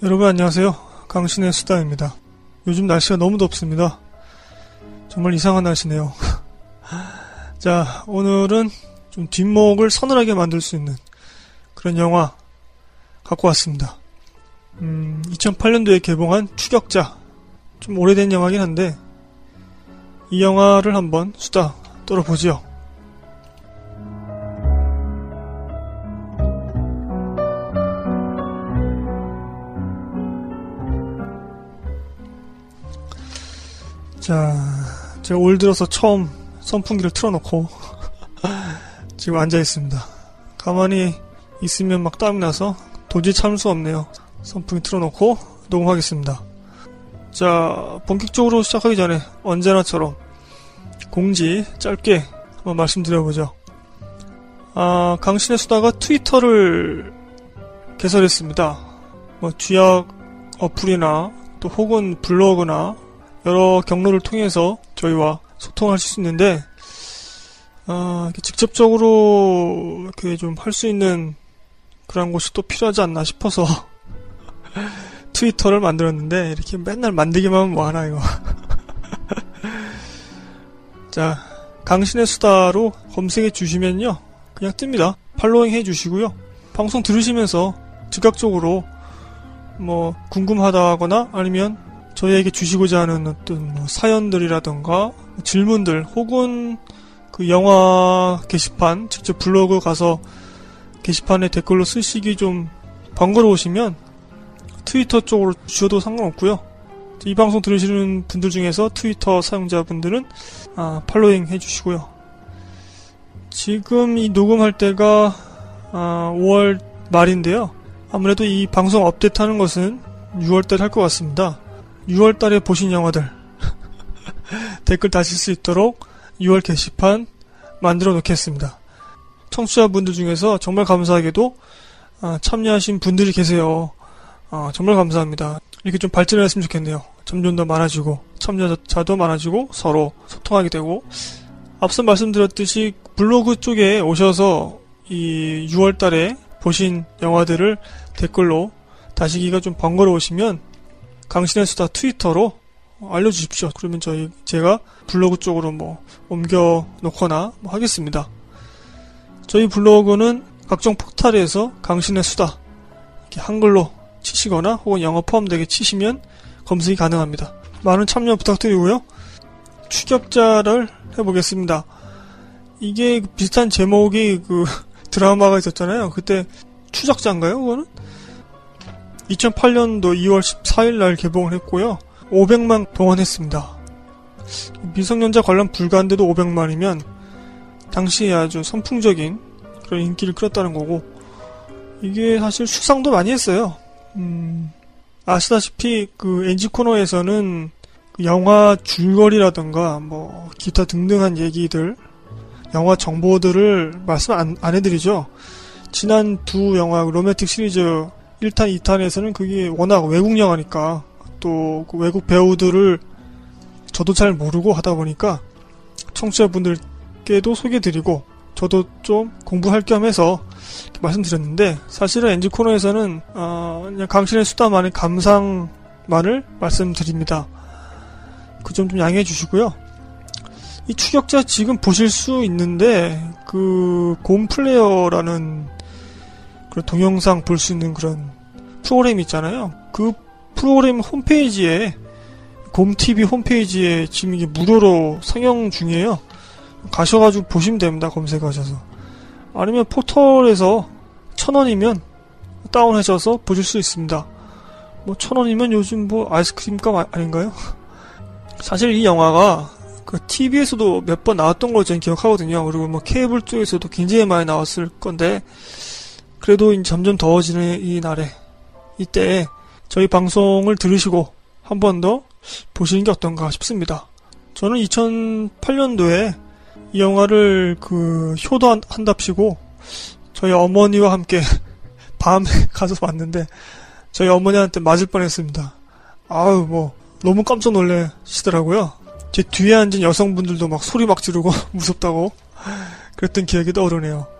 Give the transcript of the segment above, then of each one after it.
여러분 안녕하세요. 강신의 수다입니다. 요즘 날씨가 너무 덥습니다. 정말 이상한 날씨네요. 자, 오늘은 좀 뒷목을 서늘하게 만들 수 있는 그런 영화 갖고 왔습니다. 음, 2008년도에 개봉한 추격자. 좀 오래된 영화긴 한데, 이 영화를 한번 수다 떨어보지요. 자, 제가 올 들어서 처음 선풍기를 틀어놓고 지금 앉아 있습니다. 가만히 있으면 막 땀이 나서 도저히 참을 수 없네요. 선풍기 틀어놓고 녹음하겠습니다. 자, 본격적으로 시작하기 전에 언제나처럼 공지 짧게 한번 말씀드려보죠. 아, 강신의 수다가 트위터를 개설했습니다. 뭐, 쥐약 어플이나 또 혹은 블로그나 여러 경로를 통해서 저희와 소통할 수 있는데 아, 직접적으로 이렇게 좀 할 수 있는 그런 곳이 또 필요하지 않나 싶어서 트위터를 만들었는데 이렇게 맨날 만들기만 하면 뭐하나 이거. 자 강신의 수다로 검색해 주시면요. 그냥 뜹니다. 팔로잉 해 주시고요. 방송 들으시면서 즉각적으로 뭐 궁금하다거나 아니면 저희에게 주시고자 하는 어떤 뭐 사연들이라던가 질문들 혹은 그 영화 게시판 직접 블로그 가서 게시판에 댓글로 쓰시기 좀 번거로우시면 트위터 쪽으로 주셔도 상관없고요. 이 방송 들으시는 분들 중에서 트위터 사용자분들은 아, 팔로잉 해주시고요. 지금 이 녹음할 때가 아, 5월 말인데요. 아무래도 이 방송 업데이트하는 것은 6월달 할 것 같습니다. 6월 달에 보신 영화들 댓글 다실 수 있도록 6월 게시판 만들어 놓겠습니다. 청취자분들 중에서 정말 감사하게도 아, 참여하신 분들이 계세요. 아, 정말 감사합니다. 이렇게 좀 발전했으면 좋겠네요. 점점 더 많아지고 참여자도 많아지고 서로 소통하게 되고 앞서 말씀드렸듯이 블로그 쪽에 오셔서 이 6월 달에 보신 영화들을 댓글로 다시기가 좀 번거로우시면 강신의 수다 트위터로 알려주십시오. 그러면 저희 제가 블로그 쪽으로 뭐 옮겨 놓거나 뭐 하겠습니다. 저희 블로그는 각종 포탈에서 강신의 수다 이렇게 한글로 치시거나 혹은 영어 포함되게 치시면 검색이 가능합니다. 많은 참여 부탁드리고요. 추격자를 해보겠습니다. 이게 비슷한 제목이 그 드라마가 있었잖아요. 그때 추적자인가요? 그거는? 2008년도 2월 14일 날 개봉을 했고요. 500만 동원했습니다. 미성년자 관람 불가한데도 500만이면 당시에 아주 선풍적인 그런 인기를 끌었다는 거고 이게 사실 수상도 많이 했어요. 음, 아시다시피 그 NG 코너에서는 그 영화 줄거리라던가 뭐 기타 등등한 얘기들 영화 정보들을 말씀 안, 안 해드리죠. 지난 두 영화 로맨틱 시리즈 1탄, 2탄에서는 그게 워낙 외국 영화니까 또 그 외국 배우들을 저도 잘 모르고 하다 보니까 청취자분들께도 소개드리고 저도 좀 공부할 겸 해서 말씀드렸는데 사실은 엔지 코너에서는 어 그냥 강신의 수다만의 감상만을 말씀드립니다. 그 점 좀 양해해 주시고요. 이 추격자 지금 보실 수 있는데 그 곰플레이어라는 그런 동영상 볼 수 있는 그런 프로그램 있잖아요. 그 프로그램 홈페이지에 곰TV 홈페이지에 지금 이게 무료로 상영 중이에요. 가셔가지고 보시면 됩니다. 검색하셔서. 아니면 포털에서 천 원이면 다운하셔서 보실 수 있습니다. 뭐 천 원이면 요즘 뭐 아이스크림 값 아닌가요? 사실 이 영화가 그 TV에서도 몇 번 나왔던 걸로 저는 기억하거든요. 그리고 뭐 케이블 쪽에서도 굉장히 많이 나왔을 건데 그래도 점점 더워지는 이 날에 이때 저희 방송을 들으시고 한 번 더 보시는 게 어떤가 싶습니다. 저는 2008년도에 이 영화를 그 효도 한답시고 저희 어머니와 함께 밤에 가서 봤는데 저희 어머니한테 맞을 뻔했습니다. 아우 뭐 너무 깜짝 놀라시더라고요. 제 뒤에 앉은 여성분들도 막 소리 막 지르고 무섭다고 그랬던 기억이 떠오르네요.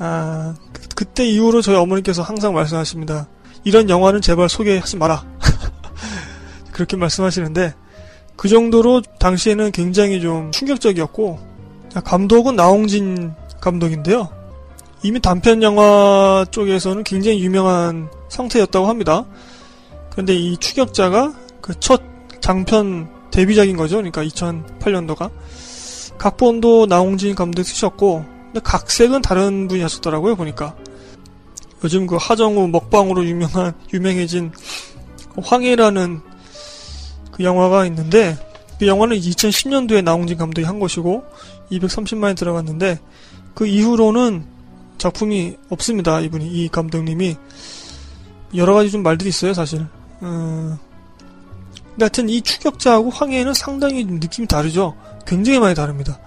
아 그, 그때 이후로 저희 어머니께서 항상 말씀하십니다. 이런 영화는 제발 소개하지 마라. 그렇게 말씀하시는데 그 정도로 당시에는 굉장히 좀 충격적이었고 감독은 나홍진 감독인데요. 이미 단편 영화 쪽에서는 굉장히 유명한 상태였다고 합니다. 그런데 이 추격자가 그 첫 장편 데뷔작인 거죠. 그러니까 2008년도가 각본도 나홍진 감독이 쓰셨고 근데 각색은 다른 분이 하셨더라고요. 보니까 요즘 그 하정우 먹방으로 유명한 유명해진 황해라는 그 영화가 있는데 그 영화는 2010년도에 나홍진 감독이 한 것이고 230만이 들어갔는데 그 이후로는 작품이 없습니다. 이분이 이 감독님이 여러 가지 좀 말들이 있어요, 사실. 음... 하여튼 이 추격자하고 황해는 상당히 느낌이 다르죠. 굉장히 많이 다릅니다.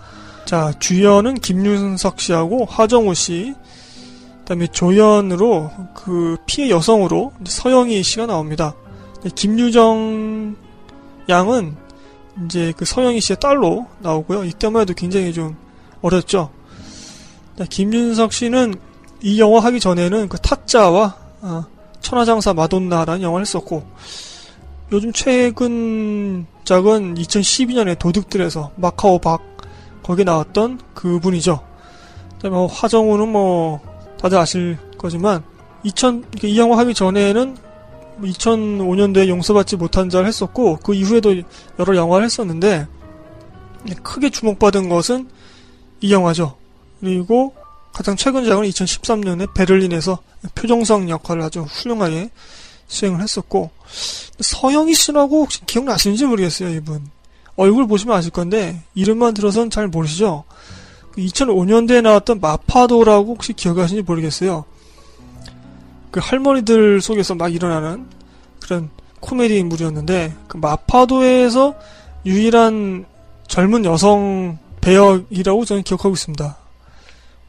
자, 주연은 김윤석 씨하고 하정우 씨, 그다음에 조연으로 그 피해 여성으로 서영희 씨가 나옵니다. 김유정 양은 이제 그 서영희 씨의 딸로 나오고요. 이때만 해도 굉장히 좀 어렸죠. 김윤석 씨는 이 영화 하기 전에는 그 타짜와 어, 천하장사 마돈나라는 영화를 했었고 요즘 최근 작은 2012년에 도둑들에서 마카오 박 거기 나왔던 그분이죠. 그다음에 뭐 화정우는 뭐 다들 아실 거지만 2000, 이 영화 하기 전에는 2005년도에 용서받지 못한 자를 했었고 그 이후에도 여러 영화를 했었는데 크게 주목받은 것은 이 영화죠. 그리고 가장 최근작은 2013년에 베를린에서 표정성 역할을 아주 훌륭하게 수행을 했었고 서영희 씨라고 혹시 기억나시는지 모르겠어요 이분 얼굴 보시면 아실 건데 이름만 들어선 잘 모르시죠 2005년대에 나왔던 마파도라고 혹시 기억하시는지 모르겠어요 그 할머니들 속에서 막 일어나는 그런 코미디 인물이었는데 그 마파도에서 유일한 젊은 여성 배역이라고 저는 기억하고 있습니다.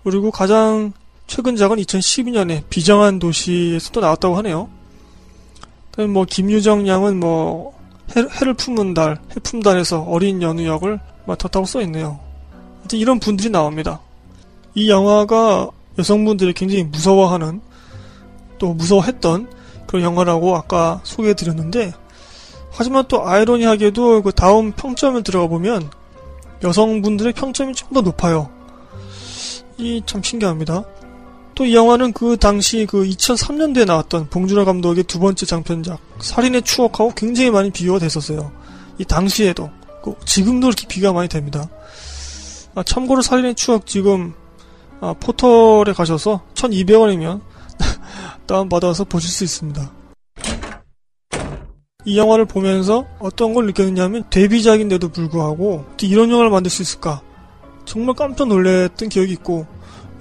그리고 가장 최근작은 2012년에 비정한 도시에서도 나왔다고 하네요. 뭐 김유정 양은 뭐 해, 를 품은 달, 해품달에서 어린 연우 역을 맡았다고 써있네요. 이런 분들이 나옵니다. 이 영화가 여성분들이 굉장히 무서워하는 또 무서워했던 그런 영화라고 아까 소개해드렸는데 하지만 또 아이러니하게도 그 다음 평점을 들어가 보면 여성분들의 평점이 좀 더 높아요. 이 참 신기합니다. 또 이 영화는 그 당시 그 2003년도에 나왔던 봉준호 감독의 두 번째 장편작 살인의 추억하고 굉장히 많이 비교가 됐었어요. 이 당시에도 그 지금도 이렇게 비교가 많이 됩니다. 아, 참고로 살인의 추억 지금 아, 포털에 가셔서 1200원이면 다운받아서 보실 수 있습니다. 이 영화를 보면서 어떤 걸 느꼈느냐면 데뷔작인데도 불구하고 이런 영화를 만들 수 있을까 정말 깜짝 놀랐던 기억이 있고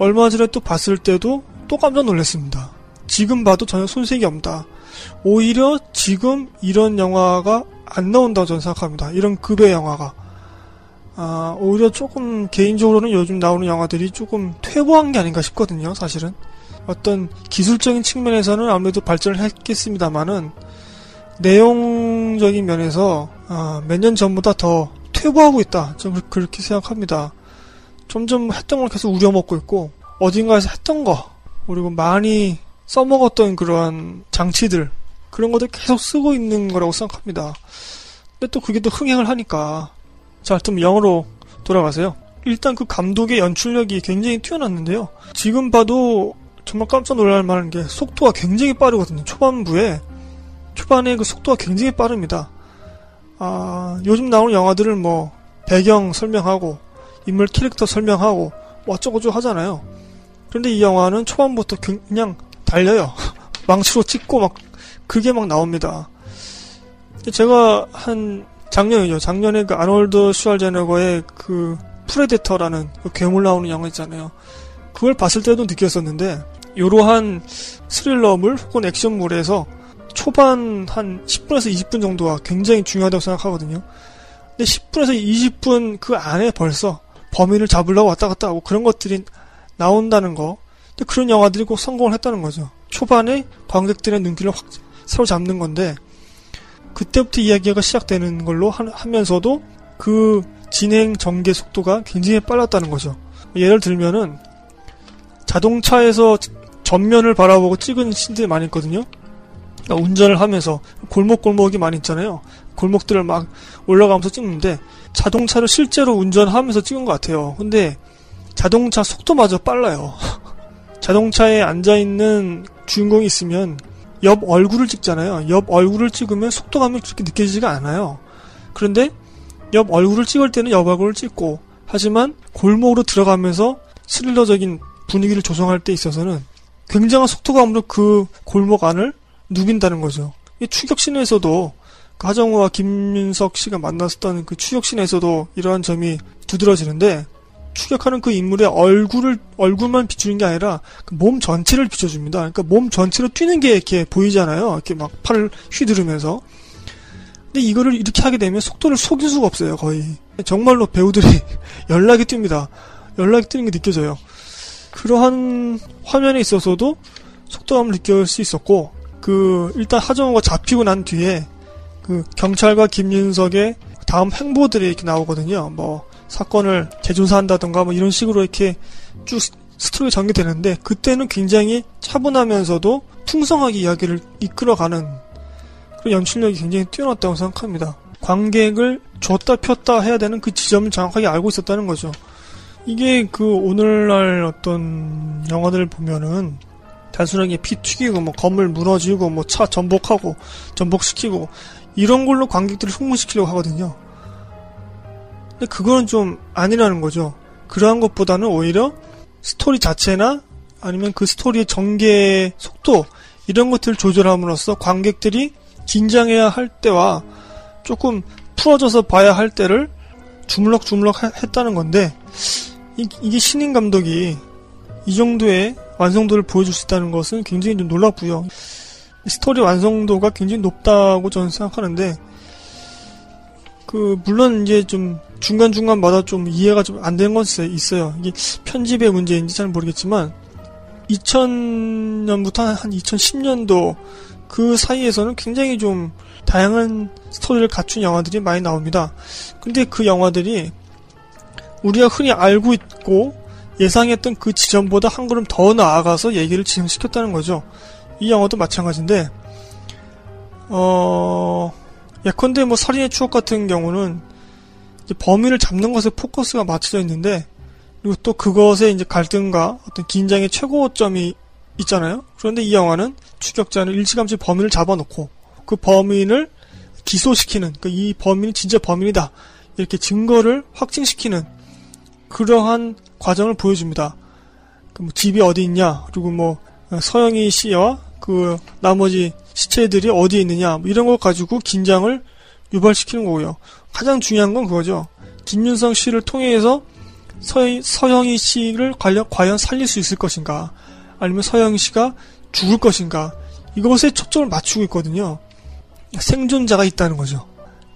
얼마 전에 또 봤을 때도 또 깜짝 놀랐습니다. 지금 봐도 전혀 손색이 없다. 오히려 지금 이런 영화가 안 나온다고 저는 생각합니다. 이런 급의 영화가. 아, 오히려 조금 개인적으로는 요즘 나오는 영화들이 조금 퇴보한 게 아닌가 싶거든요, 사실은. 어떤 기술적인 측면에서는 아무래도 발전을 했겠습니다만은 내용적인 면에서 아, 몇 년 전보다 더 퇴보하고 있다. 저는 그렇게 생각합니다. 점점 했던 걸 계속 우려먹고 있고 어딘가에서 했던 거 그리고 많이 써먹었던 그러한 장치들 그런 것들 계속 쓰고 있는 거라고 생각합니다. 근데 또 그게 또 흥행을 하니까 자, 하여튼 영어로 돌아가세요. 일단 그 감독의 연출력이 굉장히 뛰어났는데요. 지금 봐도 정말 깜짝 놀랄 만한 게 속도가 굉장히 빠르거든요. 초반부에 초반에 그 속도가 굉장히 빠릅니다. 아, 요즘 나오는 영화들은 뭐 배경 설명하고 인물 캐릭터 설명하고 뭐 어쩌고저쩌고 하잖아요. 그런데 이 영화는 초반부터 그냥 달려요. 망치로 찍고 막 그게 막 나옵니다. 제가 한 작년이죠. 작년에 그 아놀드 슈왈제네거의 그 프레데터라는 그 괴물 나오는 영화 있잖아요. 그걸 봤을 때도 느꼈었는데 이러한 스릴러물 혹은 액션물에서 초반 한 10분에서 20분 정도가 굉장히 중요하다고 생각하거든요. 근데 10분에서 20분 그 안에 벌써 범인을 잡으려고 왔다 갔다 하고 그런 것들이 나온다는 거. 근데 그런 영화들이 꼭 성공을 했다는 거죠. 초반에 관객들의 눈길을 확 사로잡는 건데 그때부터 이야기가 시작되는 걸로 하면서도 그 진행 전개 속도가 굉장히 빨랐다는 거죠. 예를 들면은 자동차에서 전면을 바라보고 찍은 신들이 많이 있거든요. 그러니까 운전을 하면서 골목골목이 많이 있잖아요. 골목들을 막 올라가면서 찍는데 자동차를 실제로 운전하면서 찍은 것 같아요. 근데 자동차 속도마저 빨라요. 자동차에 앉아있는 주인공이 있으면 옆 얼굴을 찍잖아요. 옆 얼굴을 찍으면 속도감이 그렇게 느껴지지가 않아요. 그런데 옆 얼굴을 찍을 때는 옆 얼굴을 찍고 하지만 골목으로 들어가면서 스릴러적인 분위기를 조성할 때 있어서는 굉장한 속도감으로 그 골목 안을 누빈다는 거죠. 이 추격신에서도 그 하정우와 김윤석 씨가 만났었던 그 추격신에서도 이러한 점이 두드러지는데 추격하는 그 인물의 얼굴을 얼굴만 비추는 게 아니라 그 몸 전체를 비춰줍니다. 그러니까 몸 전체로 뛰는 게 이렇게 보이잖아요. 이렇게 막 팔을 휘두르면서. 근데 이거를 이렇게 하게 되면 속도를 속일 수가 없어요. 거의 정말로 배우들이 연락이 뜁니다. 연락이 뛰는 게 느껴져요. 그러한 화면에 있어서도 속도감을 느낄 수 있었고 그 일단 하정우가 잡히고 난 뒤에 그 경찰과 김윤석의 다음 행보들이 이렇게 나오거든요. 뭐 사건을 재조사한다던가 뭐 이런 식으로 이렇게 쭉 스토리가 전개되는데 그때는 굉장히 차분하면서도 풍성하게 이야기를 이끌어가는 그 연출력이 굉장히 뛰어났다고 생각합니다. 관객을 줬다 폈다 해야 되는 그 지점을 정확하게 알고 있었다는 거죠. 이게 그 오늘날 어떤 영화들을 보면은 단순하게 피 튀기고 뭐 건물 무너지고 뭐 차 전복하고 전복시키고 이런 걸로 관객들을 흥분시키려고 하거든요. 근데 그거는 좀 아니라는 거죠. 그러한 것보다는 오히려 스토리 자체나 아니면 그 스토리의 전개 속도 이런 것들을 조절함으로써 관객들이 긴장해야 할 때와 조금 풀어져서 봐야 할 때를 주물럭주물럭 했다는 건데 이, 게 신인 감독이 이 정도의 완성도를 보여줄 수 있다는 것은 굉장히 좀 놀랍고요. 스토리 완성도가 굉장히 높다고 저는 생각하는데 그 물론 이제 좀 중간 중간마다 좀 이해가 좀 안 되는 건 있어요. 이게 편집의 문제인지 잘 모르겠지만 2000년부터 한 2010년도 그 사이에서는 굉장히 좀 다양한 스토리를 갖춘 영화들이 많이 나옵니다. 근데 그 영화들이 우리가 흔히 알고 있고 예상했던 그 지점보다 한 걸음 더 나아가서 얘기를 진행시켰다는 거죠. 이 영화도 마찬가지인데, 어, 예컨대 뭐 살인의 추억 같은 경우는 범인을 잡는 것에 포커스가 맞춰져 있는데, 그리고 또 그것에 이제 갈등과 어떤 긴장의 최고점이 있잖아요. 그런데 이 영화는 추격자는 일찌감치 범인을 잡아놓고 그 범인을 기소시키는, 그이 범인이 진짜 범인이다. 이렇게 증거를 확증시키는 그러한 과정을 보여줍니다. 그 뭐 집이 어디 있냐, 그리고 뭐 서영희 씨와 그 나머지 시체들이 어디에 있느냐, 뭐 이런 걸 가지고 긴장을 유발시키는 거고요. 가장 중요한 건 그거죠. 김윤성 씨를 통해서 서, 서영희 씨를 과연, 과연 살릴 수 있을 것인가, 아니면 서영희 씨가 죽을 것인가, 이것에 초점을 맞추고 있거든요. 생존자가 있다는 거죠.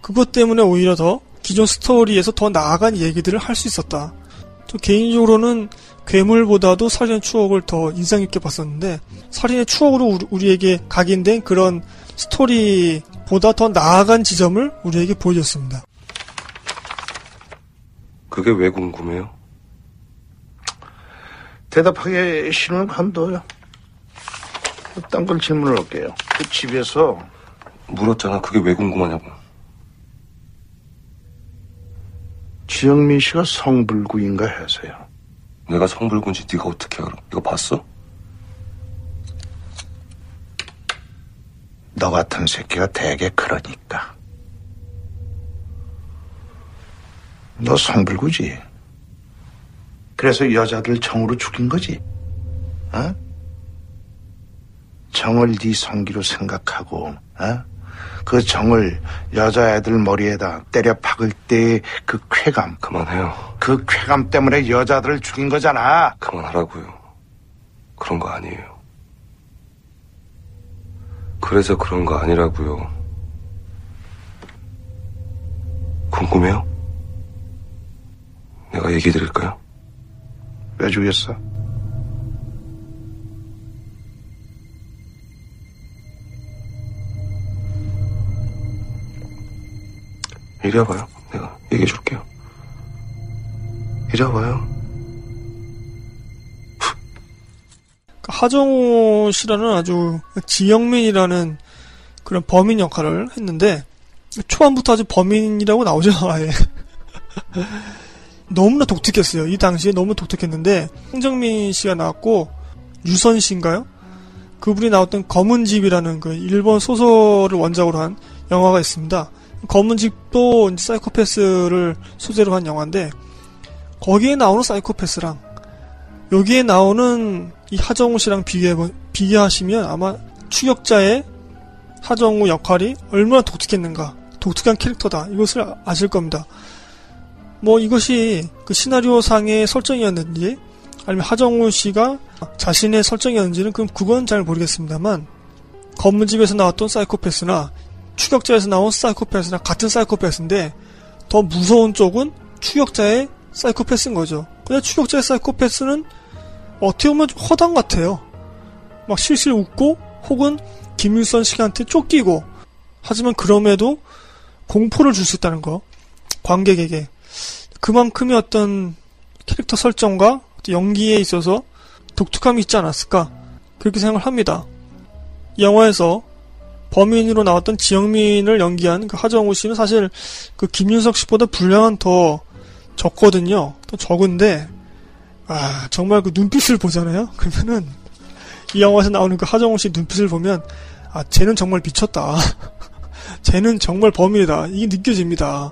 그것 때문에 오히려 더 기존 스토리에서 더 나아간 얘기들을 할 수 있었다. 저 개인적으로는 괴물보다도 살인의 추억을 더 인상 깊게 봤었는데 살인의 추억으로 우리에게 각인된 그런 스토리보다 더 나아간 지점을 우리에게 보여줬습니다. 그게 왜 궁금해요? 대답하기 싫으면 관둬요. 딴 걸 질문을 할게요. 그 집에서 물었잖아. 그게 왜 궁금하냐고. 지영민 씨가 성불구인가 해서요. 내가 성불구인지 네가 어떻게 알아? 이거 봤어? 너 같은 새끼가 되게 그러니까. 너 성불구지. 그래서 여자들 정으로 죽인 거지. 어? 정을 네 성기로 생각하고, 어? 그 정을 여자애들 머리에다 때려 박을 때그 쾌감. 그만해요. 그 쾌감 때문에 여자들을 죽인 거잖아. 그만하라고요. 그런 거 아니에요. 그래서 그런 거 아니라고요. 궁금해요? 내가 얘기 드릴까요? 왜 죽였어? 이리 와봐요. 내가 얘기해 줄게요. 이리 와봐요. 하정우 씨라는 아주 지영민이라는 그런 범인 역할을 했는데 초반부터 아주 범인이라고 나오죠. 아예. 너무나 독특했어요. 이 당시에 너무 독특했는데 황정민 씨가 나왔고 유선 씨인가요? 그분이 나왔던 검은 집이라는 그 일본 소설을 원작으로 한 영화가 있습니다. 검은 집도 사이코패스를 소재로 한 영화인데 거기에 나오는 사이코패스랑 여기에 나오는 이 하정우 씨랑 비교해 비교하시면 아마 추격자의 하정우 역할이 얼마나 독특했는가 독특한 캐릭터다 이것을 아실 겁니다. 뭐 이것이 그 시나리오 상의 설정이었는지 아니면 하정우 씨가 자신의 설정이었는지는 그럼 그건 잘 모르겠습니다만 검문집에서 나왔던 사이코패스나 추격자에서 나온 사이코패스나 같은 사이코패스인데 더 무서운 쪽은 추격자의 사이코패스인 거죠. 근데 추격자의 사이코패스는 어떻게 보면 좀 허당 같아요. 막 실실 웃고 혹은 김일선 씨한테 쫓기고 하지만 그럼에도 공포를 줄 수 있다는 거 관객에게 그만큼의 어떤 캐릭터 설정과 연기에 있어서 독특함이 있지 않았을까 그렇게 생각을 합니다. 영화에서 범인으로 나왔던 지영민을 연기한 그 하정우 씨는 사실 그 김윤석 씨보다 분량은 더 적거든요. 더 적은데 아 정말 그 눈빛을 보잖아요. 그러면은 이 영화에서 나오는 그 하정우 씨 눈빛을 보면 아 쟤는 정말 미쳤다. 쟤는 정말 범인이다. 이게 느껴집니다.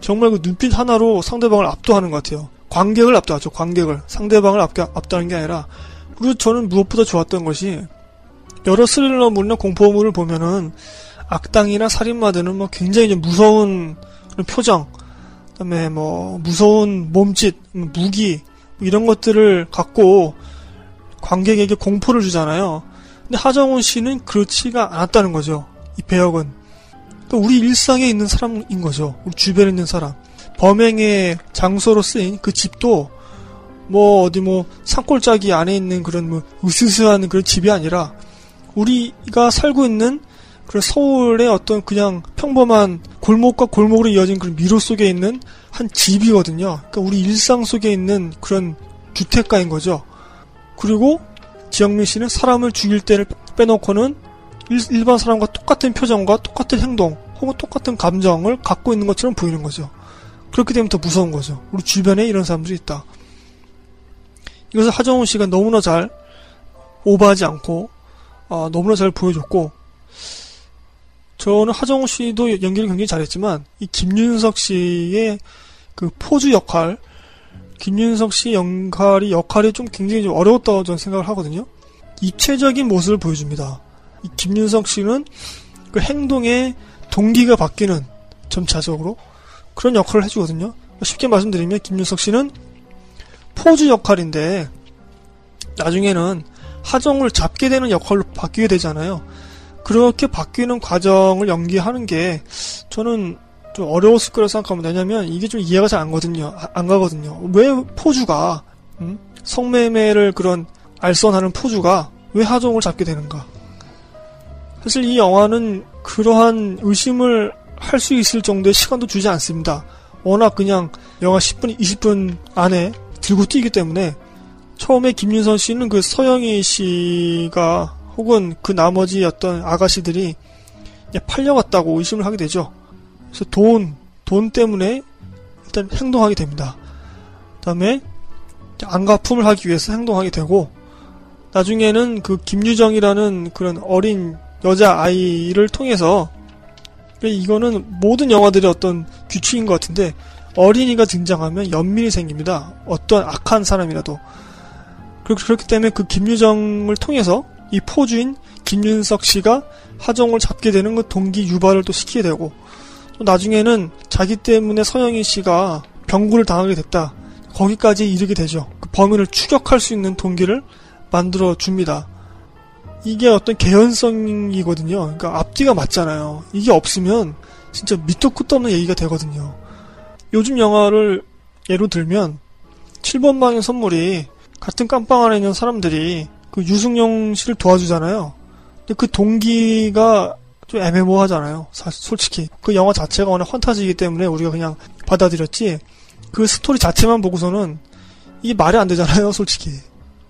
정말 그 눈빛 하나로 상대방을 압도하는 것 같아요. 관객을 압도하죠. 관객을 상대방을 압도하는 게 아니라 그리고 저는 무엇보다 좋았던 것이 여러 스릴러물이나 공포물을 보면은 악당이나 살인마들은 뭐 굉장히 무서운 표정, 그다음에 뭐 무서운 몸짓, 무기 뭐 이런 것들을 갖고 관객에게 공포를 주잖아요. 근데 하정우 씨는 그렇지가 않았다는 거죠. 이 배역은 그러니까 우리 일상에 있는 사람인 거죠. 우리 주변에 있는 사람. 범행의 장소로 쓰인 그 집도 뭐 어디 뭐 산골짜기 안에 있는 그런 뭐 으스스한 그런 집이 아니라 우리가 살고 있는 그런 서울의 어떤 그냥 평범한 골목과 골목으로 이어진 그런 미로 속에 있는 한 집이거든요. 그러니까 우리 일상 속에 있는 그런 주택가인 거죠. 그리고 지영민 씨는 사람을 죽일 때를 빼놓고는 일, 반 사람과 똑같은 표정과 똑같은 행동 혹은 똑같은 감정을 갖고 있는 것처럼 보이는 거죠. 그렇게 되면 더 무서운 거죠. 우리 주변에 이런 사람들이 있다. 이것을 하정우 씨가 너무나 잘 오버하지 않고 어, 너무나 잘 보여줬고 저는 하정우 씨도 연기를 굉장히 잘했지만 이 김윤석 씨의 그 포즈 역할 김윤석 씨 역할이 역할이 좀 굉장히 좀 어려웠다고 저는 생각을 하거든요. 입체적인 모습을 보여줍니다. 이 김윤석 씨는 그 행동의 동기가 바뀌는 점차적으로 그런 역할을 해주거든요. 쉽게 말씀드리면 김윤석 씨는 포즈 역할인데 나중에는 하정을 잡게 되는 역할로 바뀌게 되잖아요. 그렇게 바뀌는 과정을 연기하는 게 저는 좀 어려웠을 거라 생각합니다. 왜냐면 이게 좀 이해가 잘 안 가거든요. 안 가거든요. 왜 포주가 음? 성매매를 그런 알선하는 포주가 왜 하정을 잡게 되는가? 사실 이 영화는 그러한 의심을 할 수 있을 정도의 시간도 주지 않습니다. 워낙 그냥 영화 10분, 20분 안에 들고 뛰기 때문에 처음에 김윤선 씨는 그 서영희 씨가 혹은 그 나머지 어떤 아가씨들이 팔려갔다고 의심을 하게 되죠. 그래서 돈, 돈 때문에 일단 행동하게 됩니다. 그 다음에 안가품을 하기 위해서 행동하게 되고 나중에는 그 김유정이라는 그런 어린 여자 아이를 통해서 이거는 모든 영화들의 어떤 규칙인 것 같은데 어린이가 등장하면 연민이 생깁니다. 어떤 악한 사람이라도. 그렇기 때문에 그 김유정을 통해서 이 포주인 김윤석 씨가 하정을 잡게 되는 그 동기 유발을 또 시키게 되고 또 나중에는 자기 때문에 서영희 씨가 병구를 당하게 됐다. 거기까지 이르게 되죠. 그 범인을 추격할 수 있는 동기를 만들어 줍니다. 이게 어떤 개연성이거든요. 그러니까 앞뒤가 맞잖아요. 이게 없으면 진짜 밑도 끝도 없는 얘기가 되거든요. 요즘 영화를 예로 들면 7번 방의 선물이 같은 깜빵 안에 있는 사람들이 그 유승용 씨를 도와주잖아요. 근데 그 동기가 좀 애매모호하잖아요. 사실 솔직히 그 영화 자체가 워낙 환타지이기 때문에 우리가 그냥 받아들였지 그 스토리 자체만 보고서는 이게 말이 안 되잖아요. 솔직히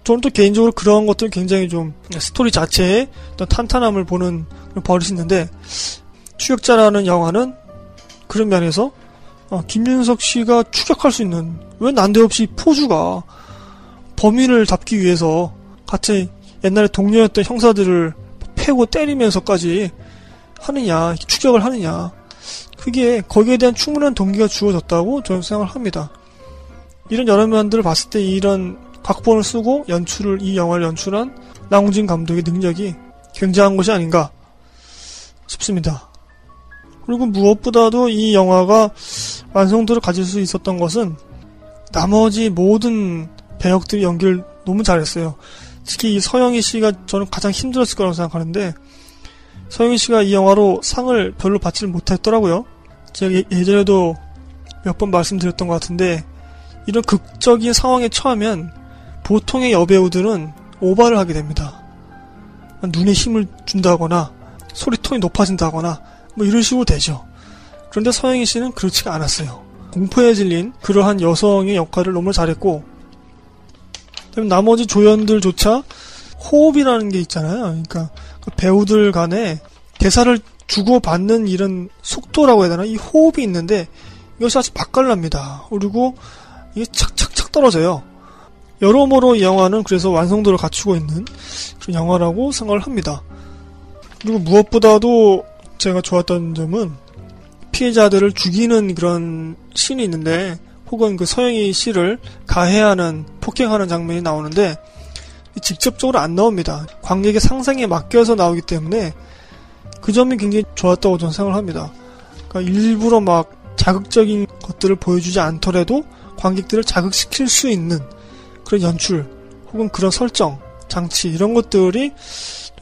저는 또 개인적으로 그런 것들 굉장히 좀 스토리 자체에 어떤 탄탄함을 보는 버릇이 있는데 추격자라는 영화는 그런 면에서 어, 김윤석 씨가 추격할 수 있는 왜 난데없이 포주가 범인을 잡기 위해서 같이 옛날에 동료였던 형사들을 패고 때리면서까지 하느냐 추격을 하느냐 그게 거기에 대한 충분한 동기가 주어졌다고 저는 생각을 합니다. 이런 여러 면들을 봤을 때 이런 각본을 쓰고 연출을 이 영화를 연출한 나홍진 감독의 능력이 굉장한 것이 아닌가 싶습니다. 그리고 무엇보다도 이 영화가 완성도를 가질 수 있었던 것은 나머지 모든 배역들이 연기를 너무 잘했어요. 특히 이 서영희 씨가 저는 가장 힘들었을 거라고 생각하는데 서영희 씨가 이 영화로 상을 별로 받지를 못했더라고요. 제가 예, 예전에도 몇 번 말씀드렸던 것 같은데 이런 극적인 상황에 처하면 보통의 여배우들은 오바를 하게 됩니다. 눈에 힘을 준다거나 소리톤이 높아진다거나 뭐 이런 식으로 되죠. 그런데 서영희 씨는 그렇지가 않았어요. 공포에 질린 그러한 여성의 역할을 너무 잘했고 나머지 조연들조차 호흡이라는 게 있잖아요. 그러니까 그 배우들 간에 대사를 주고받는 이런 속도라고 해야 되나? 이 호흡이 있는데 이것이 아주 맛깔납니다. 그리고 이게 착착착 떨어져요. 여러모로 이 영화는 그래서 완성도를 갖추고 있는 그런 영화라고 생각을 합니다. 그리고 무엇보다도 제가 좋았던 점은 피해자들을 죽이는 그런 씬이 있는데 혹은 그 서영희 씨를 가해하는 폭행하는 장면이 나오는데 직접적으로 안 나옵니다. 관객의 상상에 맡겨서 나오기 때문에 그 점이 굉장히 좋았다고 저는 생각을 합니다. 그러니까 일부러 막 자극적인 것들을 보여주지 않더라도 관객들을 자극시킬 수 있는 그런 연출 혹은 그런 설정, 장치 이런 것들이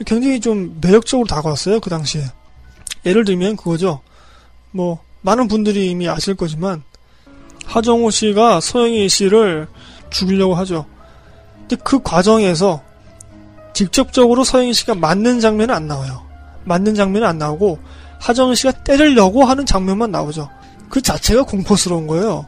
굉장히 좀 매력적으로 다가왔어요 그 당시에. 예를 들면 그거죠. 뭐 많은 분들이 이미 아실 거지만 하정우 씨가 서영희 씨를 죽이려고 하죠. 근데 그 과정에서 직접적으로 서영희 씨가 맞는 장면은 안 나와요. 맞는 장면은 안 나오고 하정우 씨가 때리려고 하는 장면만 나오죠. 그 자체가 공포스러운 거예요.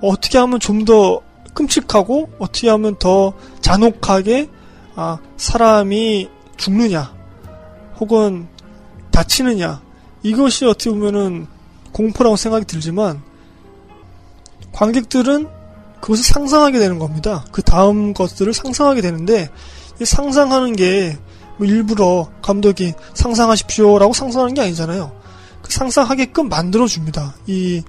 어떻게 하면 좀 더 끔찍하고 어떻게 하면 더 잔혹하게 아, 사람이 죽느냐 혹은 다치느냐 이것이 어떻게 보면은 공포라고 생각이 들지만 관객들은 그것을 상상하게 되는 겁니다. 그 다음 것들을 상상하게 되는데 이 상상하는 게 뭐 일부러 감독이 상상하십시오라고 상상하는 게 아니잖아요. 그 상상하게끔 만들어 줍니다. 이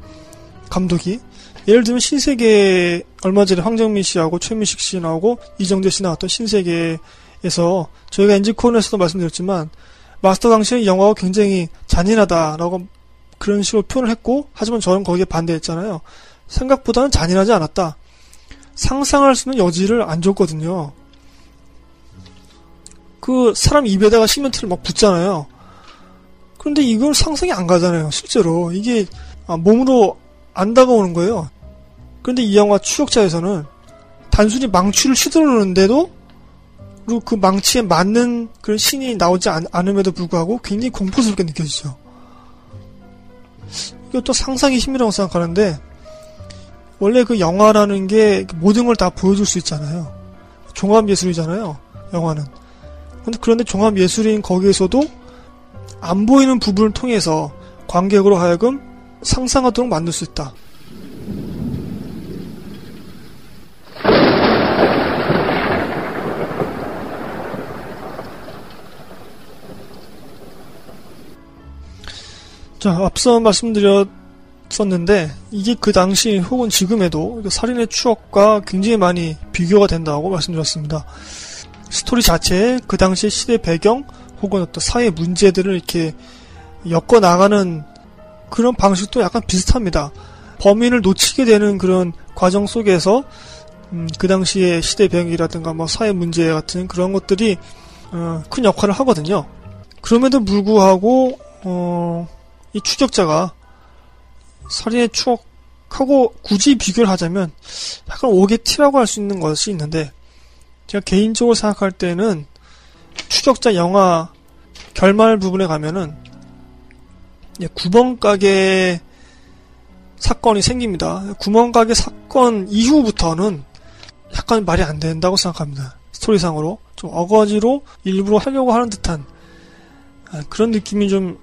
감독이 예를 들면 신세계 얼마 전에 황정민 씨하고 최민식 씨 나오고 이정재 씨 나왔던 신세계에서 저희가 엔지콘에서도 말씀드렸지만 마스터 당시의 영화가 굉장히 잔인하다라고 그런 식으로 표현을 했고 하지만 저는 거기에 반대했잖아요. 생각보다는 잔인하지 않았다. 상상할 수 있는 여지를 안 줬거든요. 그 사람 입에다가 시멘트를 막 붓잖아요. 그런데 이걸 상상이 안 가잖아요. 실제로 이게 아, 몸으로 안 다가오는 거예요. 그런데 이 영화 추격자에서는 단순히 망치를 휘두르는데도 그리고 그 망치에 맞는 그런 신이 나오지 않, 음에도 불구하고 굉장히 공포스럽게 느껴지죠. 이것도 상상의 힘이라고 생각하는데 원래 그 영화라는 게 모든 걸 다 보여줄 수 있잖아요. 종합 예술이잖아요. 영화는. 근데 그런데 종합 예술인 거기에서도 안 보이는 부분을 통해서 관객으로 하여금 상상하도록 만들 수 있다. 자, 앞서 말씀드렸 었는데, 이게 그 당시 혹은 지금에도 살인의 추억과 굉장히 많이 비교가 된다고 말씀드렸습니다. 스토리 자체에 그 당시의 시대 배경 혹은 어떤 사회 문제들을 이렇게 엮어 나가는 그런 방식도 약간 비슷합니다. 범인을 놓치게 되는 그런 과정 속에서 음, 그 당시의 시대 배경이라든가 뭐 사회 문제 같은 그런 것들이 어, 큰 역할을 하거든요. 그럼에도 불구하고 어, 이 추격자가 살인의 추억하고 굳이 비교를 하자면 약간 오게티라고 할 수 있는 것이 있는데 제가 개인적으로 생각할 때는 추격자 영화 결말 부분에 가면은 구멍가게 사건이 생깁니다. 구멍가게 사건 이후부터는 약간 말이 안 된다고 생각합니다. 스토리상으로 좀 어거지로 일부러 하려고 하는 듯한 아, 그런 느낌이 좀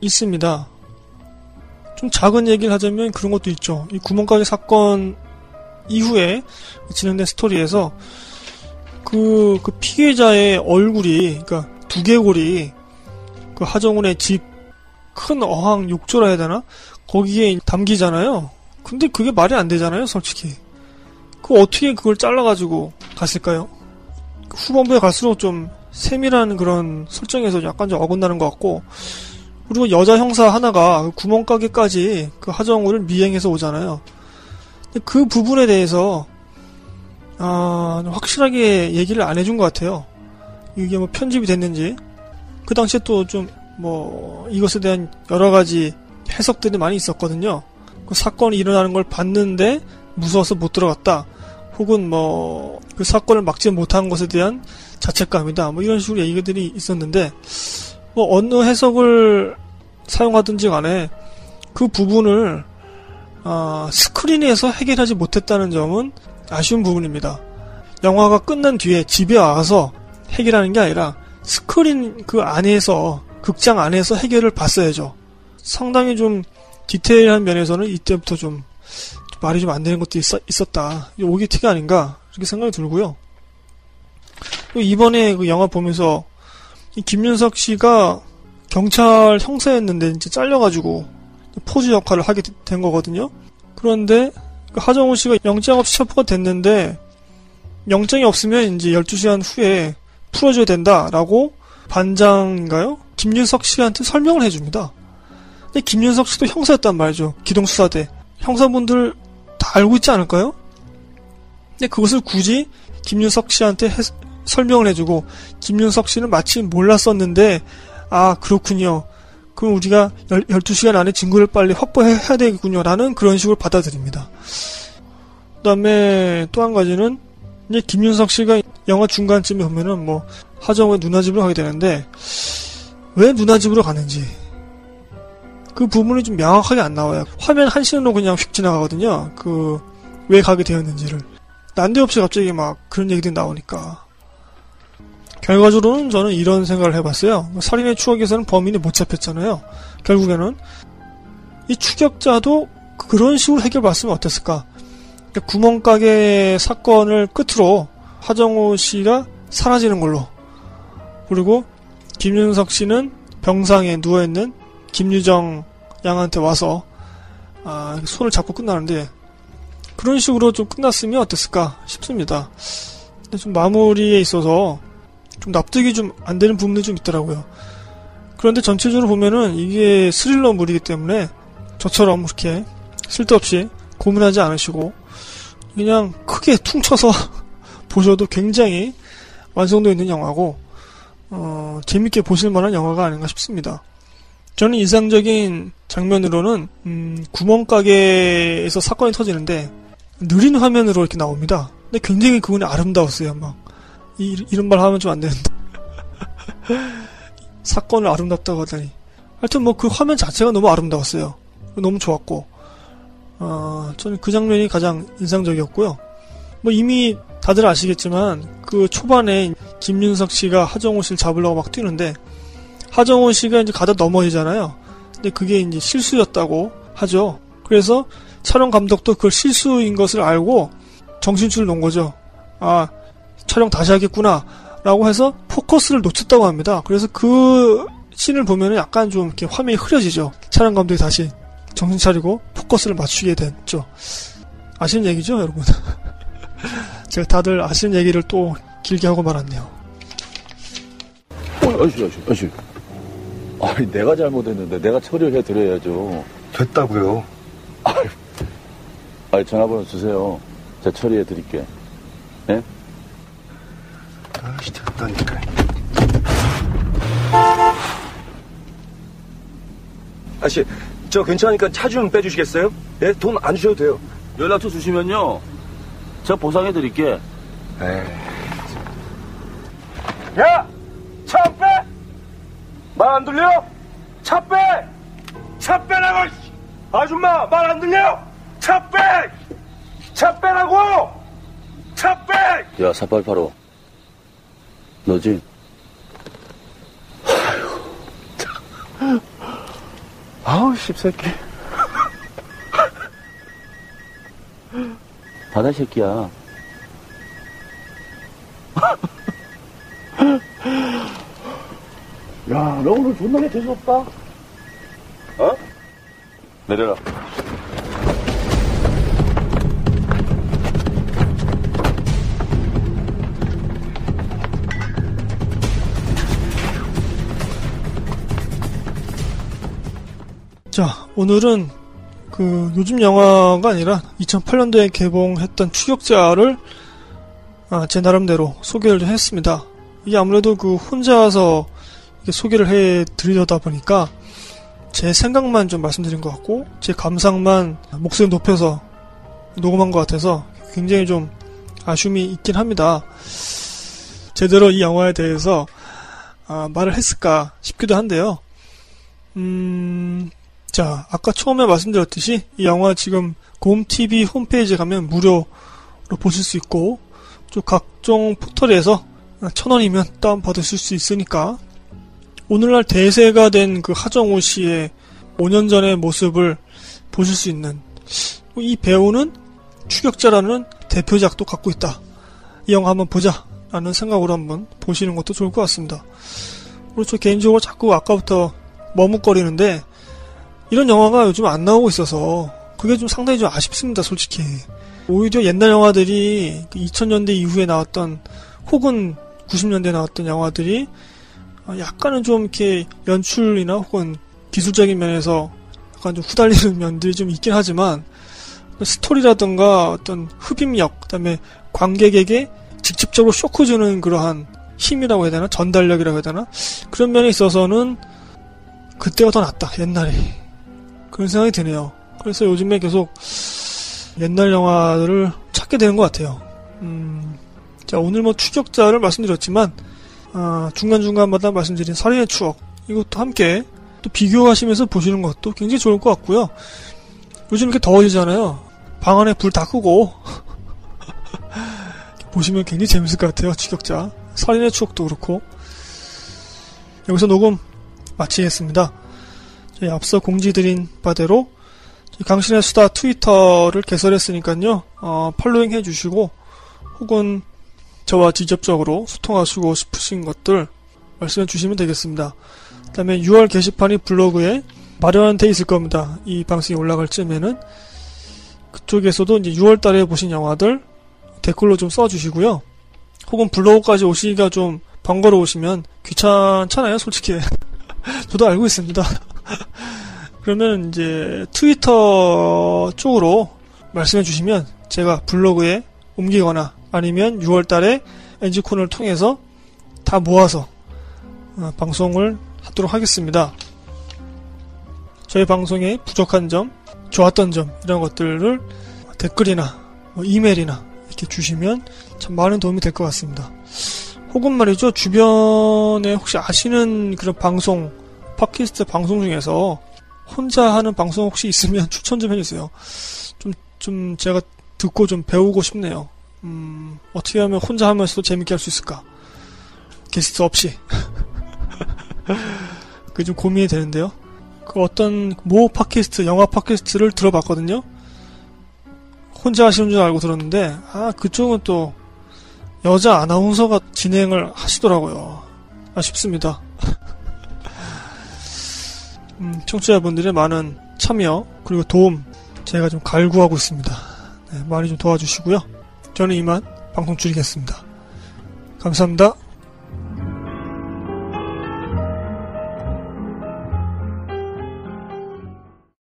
있습니다. 좀 작은 얘기를 하자면 그런 것도 있죠. 이 구멍가게 사건 이후에 진행된 스토리에서 그, 그 피해자의 얼굴이, 그니까 두개골이 그 하정운의 집 큰 어항 욕조라 해야 되나? 거기에 담기잖아요. 근데 그게 말이 안 되잖아요, 솔직히. 그 어떻게 그걸 잘라가지고 갔을까요? 후반부에 갈수록 좀 세밀한 그런 설정에서 약간 좀 어긋나는 것 같고, 그리고 여자 형사 하나가 그 구멍가게까지 그 하정우를 미행해서 오잖아요. 그 부분에 대해서 아, 확실하게 얘기를 안 해준 것 같아요. 이게 뭐 편집이 됐는지. 그 당시에 또 좀 뭐 이것에 대한 여러 가지 해석들이 많이 있었거든요. 그 사건이 일어나는 걸 봤는데 무서워서 못 들어갔다. 혹은 뭐 그 사건을 막지 못한 것에 대한 자책감이다. 뭐 이런 식으로 얘기들이 있었는데 뭐 어느 해석을 사용하든지 간에 그 부분을 어, 스크린에서 해결하지 못했다는 점은 아쉬운 부분입니다. 영화가 끝난 뒤에 집에 와서 해결하는 게 아니라 스크린 그 안에서 극장 안에서 해결을 봤어야죠. 상당히 좀 디테일한 면에서는 이때부터 좀 말이 좀 안 되는 것도 있었, 다 오기티가 아닌가 그렇게 생각이 들고요. 이번에 그 영화 보면서 김윤석 씨가 경찰 형사였는데 이제 잘려가지고 포즈 역할을 하게 된 거거든요. 그런데 그 하정우 씨가 영장 없이 체포가 됐는데 영장이 없으면 이제 12시간 후에 풀어줘야 된다라고 반장인가요? 김윤석 씨한테 설명을 해줍니다. 근데 김윤석 씨도 형사였단 말이죠. 기동수사대. 형사분들 다 알고 있지 않을까요? 근데 그것을 굳이 김윤석 씨한테 해, 설명을 해주고 김윤석 씨는 마치 몰랐었는데 아 그렇군요. 그럼 우리가 12시간 안에 증거를 빨리 확보해야 되겠군요. 라는 그런 식으로 받아들입니다. 그 다음에 또 한 가지는 이제 김윤석 씨가 영화 중간쯤에 보면은 뭐 하정우의 누나 집으로 가게 되는데 왜 누나 집으로 가는지 그 부분이 좀 명확하게 안 나와요. 화면 한 시간으로 그냥 휙 지나가거든요. 그 왜 가게 되었는지를 난데없이 갑자기 막 그런 얘기들이 나오니까 결과적으로는 저는 이런 생각을 해봤어요. 살인의 추억에서는 범인이 못 잡혔잖아요. 결국에는 이 추격자도 그런 식으로 해결봤으면 어땠을까? 그러니까 구멍가게 사건을 끝으로 하정우 씨가 사라지는 걸로 그리고 김윤석 씨는 병상에 누워있는 김유정 양한테 와서 아, 손을 잡고 끝나는데 그런 식으로 좀 끝났으면 어땠을까 싶습니다. 근데 좀 마무리에 있어서 좀 납득이 좀 안 되는 부분도 좀 있더라고요. 그런데 전체적으로 보면은 이게 스릴러물이기 때문에 저처럼 이렇게 쓸데없이 고민하지 않으시고 그냥 크게 퉁쳐서 보셔도 굉장히 완성도 있는 영화고 어, 재밌게 보실 만한 영화가 아닌가 싶습니다. 저는 인상적인 장면으로는 음, 구멍가게에서 사건이 터지는데 느린 화면으로 이렇게 나옵니다. 근데 굉장히 그분이 아름다웠어요. 막 이, 이런 말 하면 좀 안 되는데. 사건을 아름답다고 하다니. 하여튼 뭐 그 화면 자체가 너무 아름다웠어요. 너무 좋았고, 어, 저는 그 장면이 가장 인상적이었고요. 뭐 이미 다들 아시겠지만 그 초반에 김윤석 씨가 하정우 씨를 잡으려고 막 뛰는데 하정우 씨가 이제 가다 넘어지잖아요. 근데 그게 이제 실수였다고 하죠. 그래서 촬영 감독도 그걸 실수인 것을 알고 정신줄을 놓은 거죠. 아, 촬영 다시 하겠구나. 라고 해서 포커스를 놓쳤다고 합니다. 그래서 그 씬을 보면은 약간 좀 이렇게 화면이 흐려지죠. 촬영 감독이 다시 정신 차리고 포커스를 맞추게 됐죠. 아시는 얘기죠, 여러분? 제가 다들 아시는 얘기를 또 길게 하고 말았네요. 어, 아저씨, 아저씨, 아저씨. 아니, 내가 잘못했는데 내가 처리를 해드려야죠. 됐다고요. 아니, 전화번호 주세요. 제가 처리해드릴게. 예? 아씨, 됐다니까. 아씨, 저 괜찮으니까 차 좀 빼주시겠어요? 예? 돈 안 주셔도 돼요. 연락처 주시면요. 제가 보상해 드릴게. 에이, 야! 차 안 빼! 말 안 들려? 차 빼! 차 빼라고! 씨. 아줌마, 말 안 들려? 차 빼! 차 빼라고! 차 빼! 야, 4885. 너지? 아우, 씹새끼. 바다 새끼야. 야, 너 오늘 존나게 재수없다. 어? 내려라. 오늘은 그 요즘 영화가 아니라 2008년도에 개봉했던 추격자를 아, 제 나름대로 소개를 좀 했습니다. 이게 아무래도 그 혼자서 소개를 해 드리려다 보니까 제 생각만 좀 말씀드린 것 같고 제 감상만 목소리 높여서 녹음한 것 같아서 굉장히 좀 아쉬움이 있긴 합니다. 제대로 이 영화에 대해서 아, 말을 했을까 싶기도 한데요. 음, 자, 아까 처음에 말씀드렸듯이 이 영화 지금 곰TV 홈페이지에 가면 무료로 보실 수 있고 또 각종 포털에서 천 원이면 다운받으실 수 있으니까 오늘날 대세가 된 그 하정우 씨의 5년 전의 모습을 보실 수 있는 이 배우는 추격자라는 대표작도 갖고 있다. 이 영화 한번 보자 라는 생각으로 한번 보시는 것도 좋을 것 같습니다. 그리고 저 개인적으로 자꾸 아까부터 머뭇거리는데 이런 영화가 요즘 안 나오고 있어서 그게 좀 상당히 좀 아쉽습니다, 솔직히. 오히려 옛날 영화들이 2000년대 이후에 나왔던 혹은 90년대에 나왔던 영화들이 약간은 좀 이렇게 연출이나 혹은 기술적인 면에서 약간 좀 후달리는 면들이 좀 있긴 하지만 스토리라든가 어떤 흡입력, 그다음에 관객에게 직접적으로 쇼크 주는 그러한 힘이라고 해야 되나? 전달력이라고 해야 되나? 그런 면에 있어서는 그때가 더 낫다 옛날에 그런 생각이 드네요. 그래서 요즘에 계속 옛날 영화들을 찾게 되는 것 같아요. 음, 자 오늘 뭐 추격자를 말씀드렸지만 아, 중간중간마다 말씀드린 살인의 추억 이것도 함께 또 비교하시면서 보시는 것도 굉장히 좋을 것 같고요. 요즘 이렇게 더워지잖아요. 방 안에 불 다 끄고 보시면 굉장히 재밌을 것 같아요. 추격자 살인의 추억도 그렇고 여기서 녹음 마치겠습니다. 저희 앞서 공지드린 바대로 강신의 수다 트위터를 개설했으니까요. 어, 팔로잉 해주시고 혹은 저와 직접적으로 소통하시고 싶으신 것들 말씀해 주시면 되겠습니다. 그 다음에 6월 게시판이 블로그에 마련돼 있을 겁니다. 이 방송이 올라갈 쯤에는 그쪽에서도 이제 6월 달에 보신 영화들 댓글로 좀 써주시고요. 혹은 블로그까지 오시기가 좀 번거로우시면 귀찮잖아요, 솔직히. 저도 알고 있습니다. 그러면 이제 트위터 쪽으로 말씀해 주시면 제가 블로그에 옮기거나 아니면 6월 달에 엔지콘을 통해서 다 모아서 어, 방송을 하도록 하겠습니다. 저희 방송에 부족한 점, 좋았던 점 이런 것들을 댓글이나 뭐 이메일이나 이렇게 주시면 참 많은 도움이 될 것 같습니다. 혹은 말이죠 주변에 혹시 아시는 그런 방송 팟캐스트 방송 중에서 혼자 하는 방송 혹시 있으면 추천 좀 해주세요. 좀, 좀 제가 듣고 좀 배우고 싶네요. 음, 어떻게 하면 혼자 하면서도 재밌게 할 수 있을까? 게스트 없이. 그게 좀 고민이 되는데요. 그 어떤 모 팟캐스트, 영화 팟캐스트를 들어봤거든요. 혼자 하시는 줄 알고 들었는데, 아, 그쪽은 또 여자 아나운서가 진행을 하시더라고요. 아쉽습니다. 음, 청취자분들의 많은 참여 그리고 도움 제가 좀 갈구하고 있습니다. 네, 많이 좀 도와주시고요. 저는 이만 방송 줄이겠습니다. 감사합니다.